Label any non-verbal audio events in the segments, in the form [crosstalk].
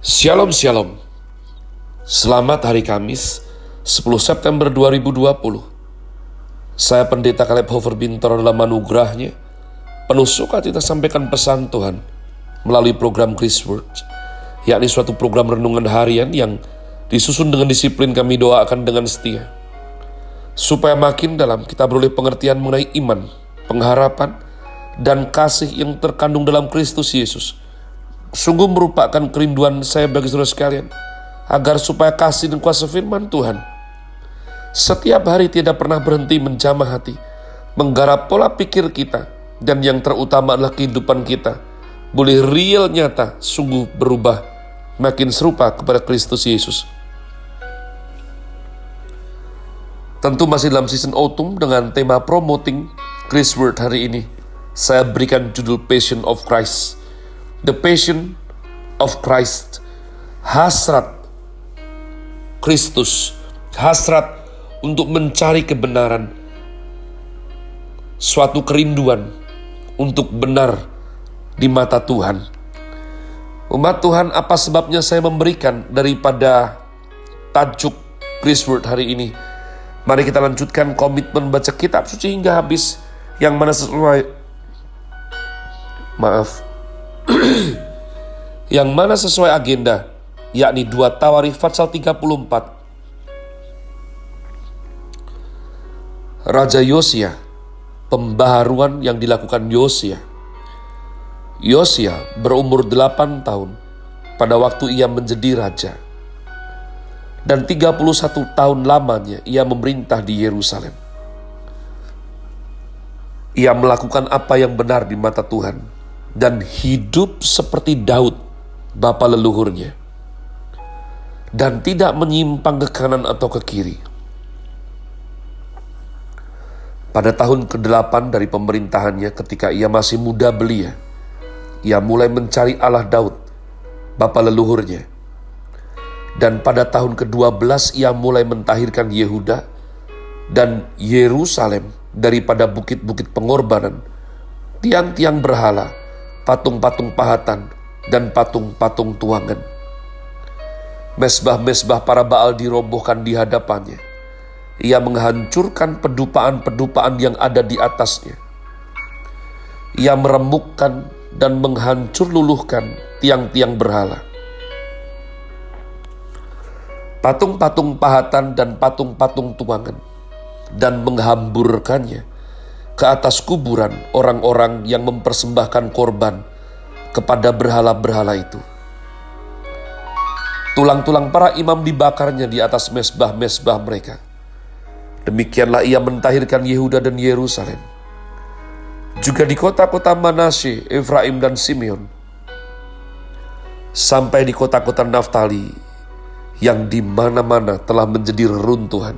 Shalom Shalom. Selamat hari Kamis 10 September 2020 Saya Pendeta Kaleb Hofer Bintor dalam anugerahnya Penuh suka kita sampaikan pesan Tuhan Melalui program Chris Word Yakni suatu program renungan harian yang Disusun dengan disiplin kami doakan dengan setia. Supaya makin dalam kita beroleh pengertian mengenai iman Pengharapan dan kasih yang terkandung dalam Kristus Yesus Sungguh merupakan kerinduan saya bagi saudara sekalian, agar supaya kasih dan kuasa firman Tuhan setiap hari tidak pernah berhenti menjamah hati, menggarap pola pikir kita, dan yang terutama adalah kehidupan kita, boleh real nyata, sungguh berubah, makin serupa kepada Kristus Yesus. Tentu masih dalam season autumn dengan tema promoting Chris Word hari ini. Saya berikan judul Passion of Christ the passion of Christ, hasrat Kristus, hasrat untuk mencari kebenaran, suatu kerinduan untuk benar di mata Tuhan. Umat Tuhan, apa sebabnya saya memberikan daripada tajuk Chris Word hari ini? Mari kita lanjutkan komitmen baca kitab suci hingga habis. Yang mana sesuai? Maaf [clears throat] yang mana sesuai agenda, yakni dua Tawarikh Fatsal 34. Raja Yosia, pembaharuan yang dilakukan Yosia. Yosia berumur 8 tahun pada waktu ia menjadi raja. Dan 31 tahun lamanya ia memerintah di Yerusalem. Ia melakukan apa yang benar di mata Tuhan dan hidup seperti Daud, bapa leluhurnya, dan tidak menyimpang ke kanan atau ke kiri. Pada tahun ke-8 dari pemerintahannya ketika ia masih muda belia, ia mulai mencari Allah Daud, bapa leluhurnya. Dan pada tahun ke-12 ia mulai mentahirkan Yehuda dan Yerusalem daripada bukit-bukit pengorbanan, tiang-tiang berhala, patung-patung pahatan, dan patung-patung tuangan. Mesbah-mesbah para Baal dirobohkan di hadapannya. Ia menghancurkan pedupaan-pedupaan yang ada di atasnya. Ia meremukkan dan menghancur luluhkan tiang-tiang berhala. Patung-patung pahatan dan patung-patung tuangan dan menghamburkannya ke atas kuburan orang-orang yang mempersembahkan korban kepada berhala-berhala itu. Tulang-tulang para imam dibakarnya di atas mesbah-mesbah mereka. Demikianlah ia mentahirkan Yehuda dan Yerusalem. Juga di kota-kota Manasye, Efraim dan Simeon. Sampai di kota-kota Naftali yang di mana-mana telah menjadi reruntuhan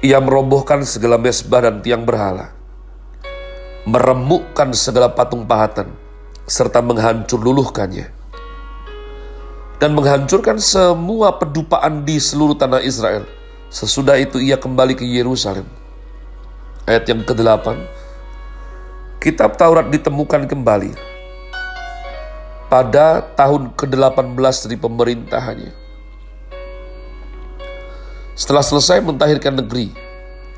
Ia merobohkan segala mesbah dan tiang berhala, meremukkan segala patung pahatan, serta menghancur luluhkannya, dan menghancurkan semua pedupaan di seluruh tanah Israel. Sesudah itu ia kembali ke Yerusalem. Ayat yang ke-8, Kitab Taurat ditemukan kembali pada tahun ke-18 dari pemerintahannya. Setelah selesai mentahirkan negeri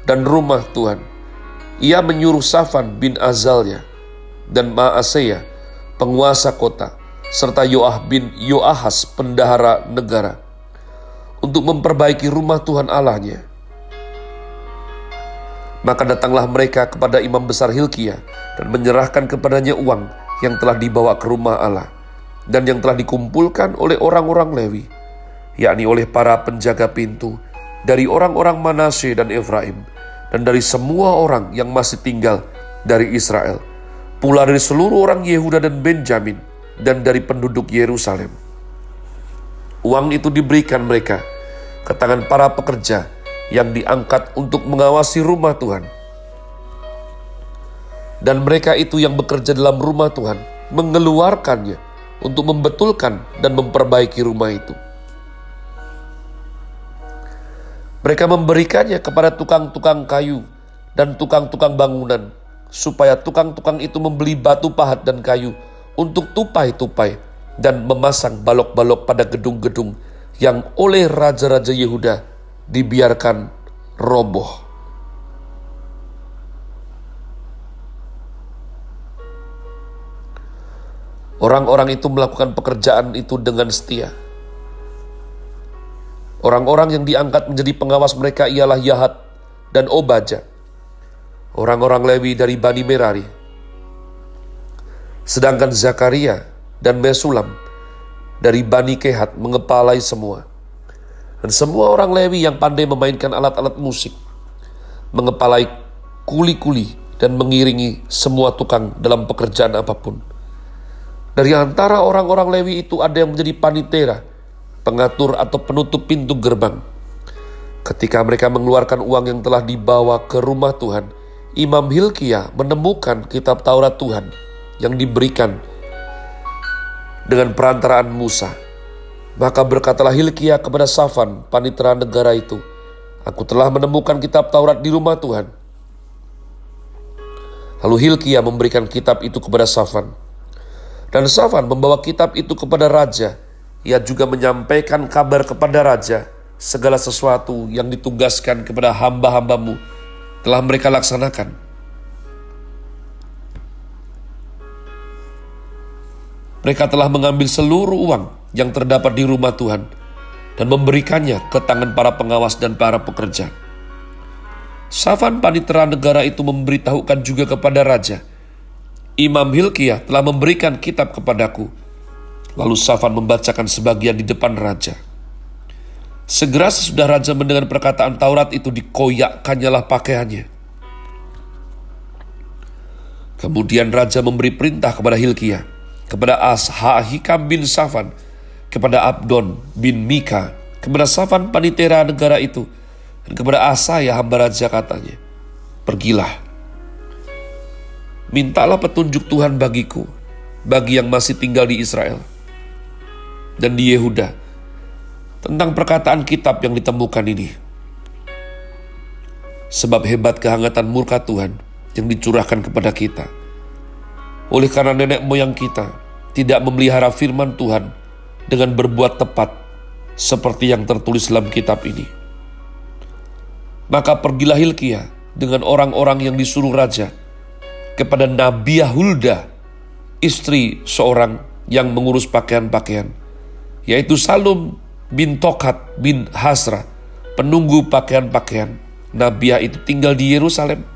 dan rumah Tuhan, ia menyuruh Safan bin Azalya dan Maaseya, penguasa kota, serta Yoah bin Yoahas, pendahara negara, untuk memperbaiki rumah Tuhan Allahnya. Maka datanglah mereka kepada imam besar Hilkiah dan menyerahkan kepadanya uang yang telah dibawa ke rumah Allah dan yang telah dikumpulkan oleh orang-orang Lewi, yakni oleh para penjaga pintu, dari orang-orang Manasye dan Efraim, dan dari semua orang yang masih tinggal dari Israel, pula dari seluruh orang Yehuda dan Benjamin, dan dari penduduk Yerusalem. Uang itu diberikan mereka ke tangan para pekerja yang diangkat untuk mengawasi rumah Tuhan. Dan mereka itu yang bekerja dalam rumah Tuhan mengeluarkannya untuk membetulkan dan memperbaiki rumah itu. Mereka memberikannya kepada tukang-tukang kayu dan tukang-tukang bangunan, supaya tukang-tukang itu membeli batu pahat dan kayu untuk tupai-tupai dan memasang balok-balok pada gedung-gedung yang oleh raja-raja Yehuda dibiarkan roboh. Orang-orang itu melakukan pekerjaan itu dengan setia. Orang-orang yang diangkat menjadi pengawas mereka ialah Yahat dan Obaja. Orang-orang Lewi dari Bani Merari. Sedangkan Zakaria dan Mesulam dari Bani Kehat mengepalai semua. Dan semua orang Lewi yang pandai memainkan alat-alat musik, mengepalai kuli-kuli dan mengiringi semua tukang dalam pekerjaan apa pun. Dari antara orang-orang Lewi itu ada yang menjadi panitera, pengatur atau penutup pintu gerbang. Ketika mereka mengeluarkan uang yang telah dibawa ke rumah Tuhan, Imam Hilkiah menemukan kitab Taurat Tuhan yang diberikan dengan perantaraan Musa. Maka berkatalah Hilkiah kepada Safan, panitera negara itu, Aku telah menemukan kitab Taurat di rumah Tuhan. Lalu Hilkiah memberikan kitab itu kepada Safan. Dan Safan membawa kitab itu kepada raja. Ia juga menyampaikan kabar kepada raja, segala sesuatu yang ditugaskan kepada hamba-hambamu telah mereka laksanakan. Mereka telah mengambil seluruh uang yang terdapat di rumah Tuhan dan memberikannya ke tangan para pengawas dan para pekerja. Safan panitera negara itu memberitahukan juga kepada raja Imam Hilkiah telah memberikan kitab kepadaku. Lalu Safan membacakan sebagian di depan raja. Segera sesudah raja mendengar perkataan Taurat itu dikoyakkannya lah pakaiannya. Kemudian raja memberi perintah kepada Hilkiah, kepada Ashahikam bin Safan, kepada Abdon bin Mika, kepada Safan panitera negara itu, dan kepada Asaya hamba raja katanya, Pergilah, Mintalah petunjuk Tuhan bagiku, bagi yang masih tinggal di Israel dan di Yehuda, tentang perkataan kitab yang ditemukan ini. Sebab hebat kehangatan murka Tuhan yang dicurahkan kepada kita. Oleh karena nenek moyang kita tidak memelihara firman Tuhan dengan berbuat tepat seperti yang tertulis dalam kitab ini. Maka pergilah Hilkiah dengan orang-orang yang disuruh raja kepada Nabi Hulda, istri seorang yang mengurus pakaian-pakaian, yaitu Salum bin Tokat bin Hasra, penunggu pakaian-pakaian. Nabiah itu tinggal di Yerusalem.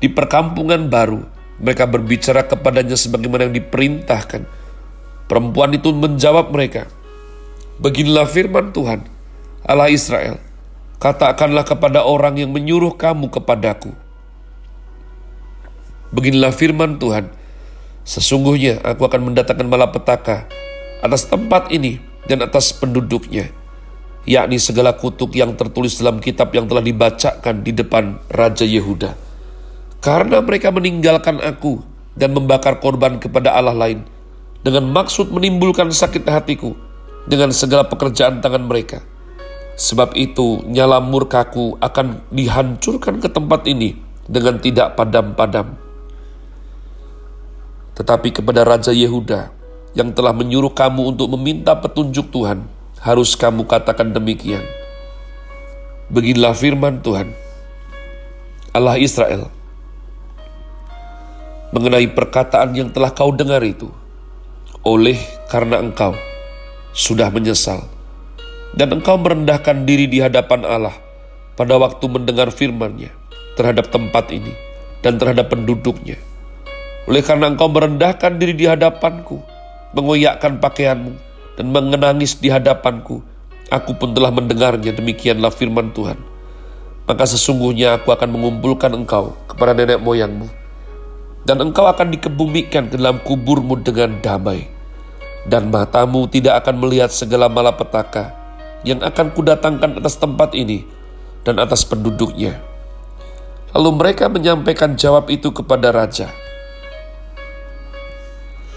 Di perkampungan baru, mereka berbicara kepadanya sebagaimana yang diperintahkan. Perempuan itu menjawab mereka, Beginilah firman Tuhan, Allah Israel, katakanlah kepada orang yang menyuruh kamu kepadaku, Beginilah firman Tuhan, sesungguhnya aku akan mendatangkan malapetaka atas tempat ini dan atas penduduknya, yakni segala kutuk yang tertulis dalam kitab yang telah dibacakan di depan Raja Yehuda. Karena mereka meninggalkan aku dan membakar korban kepada Allah lain, dengan maksud menimbulkan sakit hatiku dengan segala pekerjaan tangan mereka. Sebab itu nyala murkaku akan dihancurkan ke tempat ini dengan tidak padam-padam tetapi kepada Raja Yehuda yang telah menyuruh kamu untuk meminta petunjuk Tuhan, harus kamu katakan demikian. Beginilah firman Tuhan, Allah Israel, mengenai perkataan yang telah kau dengar itu, oleh karena engkau sudah menyesal, dan engkau merendahkan diri di hadapan Allah pada waktu mendengar firman-Nya terhadap tempat ini dan terhadap penduduknya. Oleh karena engkau merendahkan diri di hadapanku, mengoyakkan pakaianmu, dan mengenangis di hadapanku, aku pun telah mendengarnya, demikianlah firman Tuhan. Maka sesungguhnya aku akan mengumpulkan engkau kepada nenek moyangmu, dan engkau akan dikebumikan ke dalam kuburmu dengan damai. Dan matamu tidak akan melihat segala malapetaka yang akan kudatangkan atas tempat ini dan atas penduduknya. Lalu mereka menyampaikan jawab itu kepada raja.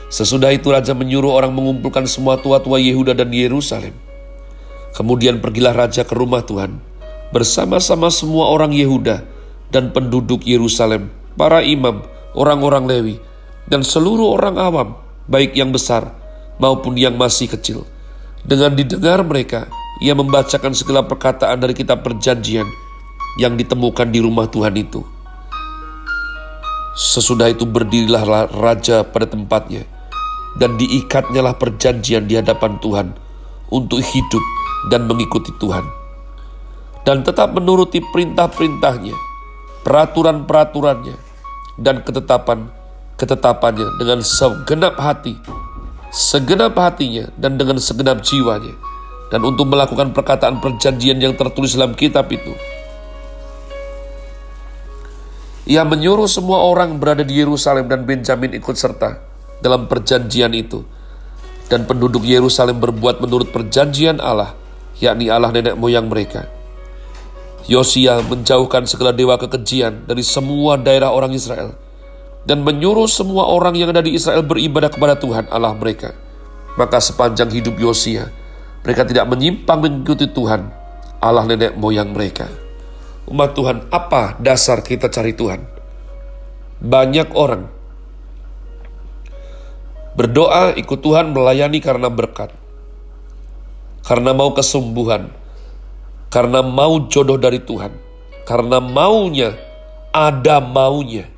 Sesudah itu raja menyuruh orang mengumpulkan semua tua-tua Yehuda dan Yerusalem. Kemudian pergilah raja ke rumah Tuhan bersama-sama semua orang Yehuda dan penduduk Yerusalem, para imam, orang-orang Lewi, dan seluruh orang awam baik yang besar maupun yang masih kecil. Dengan didengar mereka, ia membacakan segala perkataan dari kitab perjanjian yang ditemukan di rumah Tuhan itu. Sesudah itu berdirilah raja pada tempatnya, dan diikatnya lah perjanjian di hadapan Tuhan untuk hidup dan mengikuti Tuhan. Dan tetap menuruti perintah-perintahnya, peraturan-peraturannya, dan ketetapan-ketetapannya dengan segenap hati, segenap hatinya, dan dengan segenap jiwanya dan untuk melakukan perkataan perjanjian yang tertulis dalam kitab itu. Ia menyuruh semua orang berada di Yerusalem dan Benjamin ikut serta dalam perjanjian itu. Dan penduduk Yerusalem berbuat menurut perjanjian Allah, yakni Allah nenek moyang mereka. Yosia menjauhkan segala dewa kekejian dari semua daerah orang Israel dan menyuruh semua orang yang ada di Israel beribadah kepada Tuhan Allah mereka. Maka sepanjang hidup Yosia, mereka tidak menyimpang mengikuti Tuhan, Allah nenek moyang mereka. Umat Tuhan, apa dasar kita cari Tuhan? Banyak orang berdoa ikut Tuhan melayani karena berkat, karena mau kesembuhan, karena mau jodoh dari Tuhan, karena maunya ada maunya.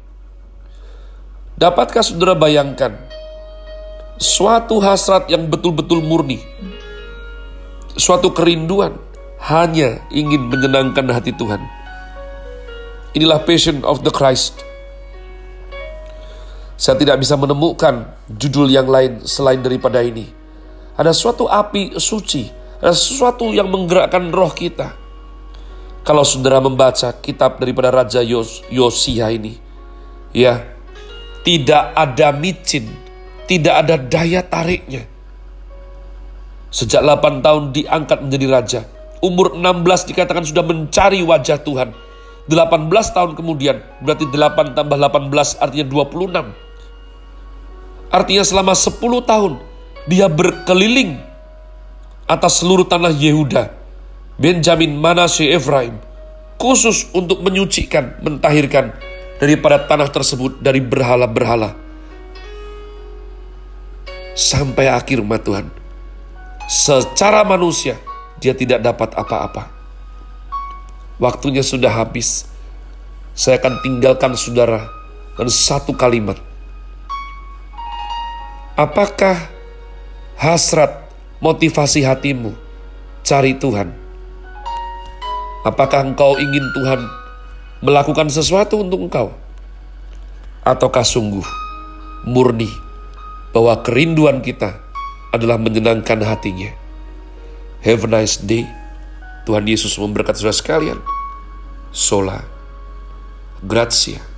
Dapatkah saudara bayangkan suatu hasrat yang betul-betul murni suatu kerinduan hanya ingin menyenangkan hati Tuhan. Inilah passion of the Christ. Saya tidak bisa menemukan judul yang lain selain daripada ini. Ada suatu api suci, ada sesuatu yang menggerakkan roh kita. Kalau saudara membaca kitab daripada Raja Yos, Yosia ini, ya, tidak ada micin, tidak ada daya tariknya. Sejak 8 tahun diangkat menjadi raja. Umur 16 dikatakan sudah mencari wajah Tuhan. 18 tahun kemudian, berarti 8 tambah 18 artinya 26. Artinya selama 10 tahun, dia berkeliling atas seluruh tanah Yehuda, Benjamin, Manasye, Efraim, khusus untuk menyucikan, mentahirkan daripada tanah tersebut dari berhala-berhala. Sampai akhir umat Tuhan secara manusia dia tidak dapat apa-apa. Waktunya sudah habis. Saya akan tinggalkan saudara dan satu kalimat. Apakah hasrat motivasi hatimu cari Tuhan? Apakah engkau ingin Tuhan melakukan sesuatu untuk engkau? Ataukah sungguh murni bahwa kerinduan kita adalah menyenangkan hatinya. Have a nice day. Tuhan Yesus memberkati saudara sekalian. Sola. Grazie.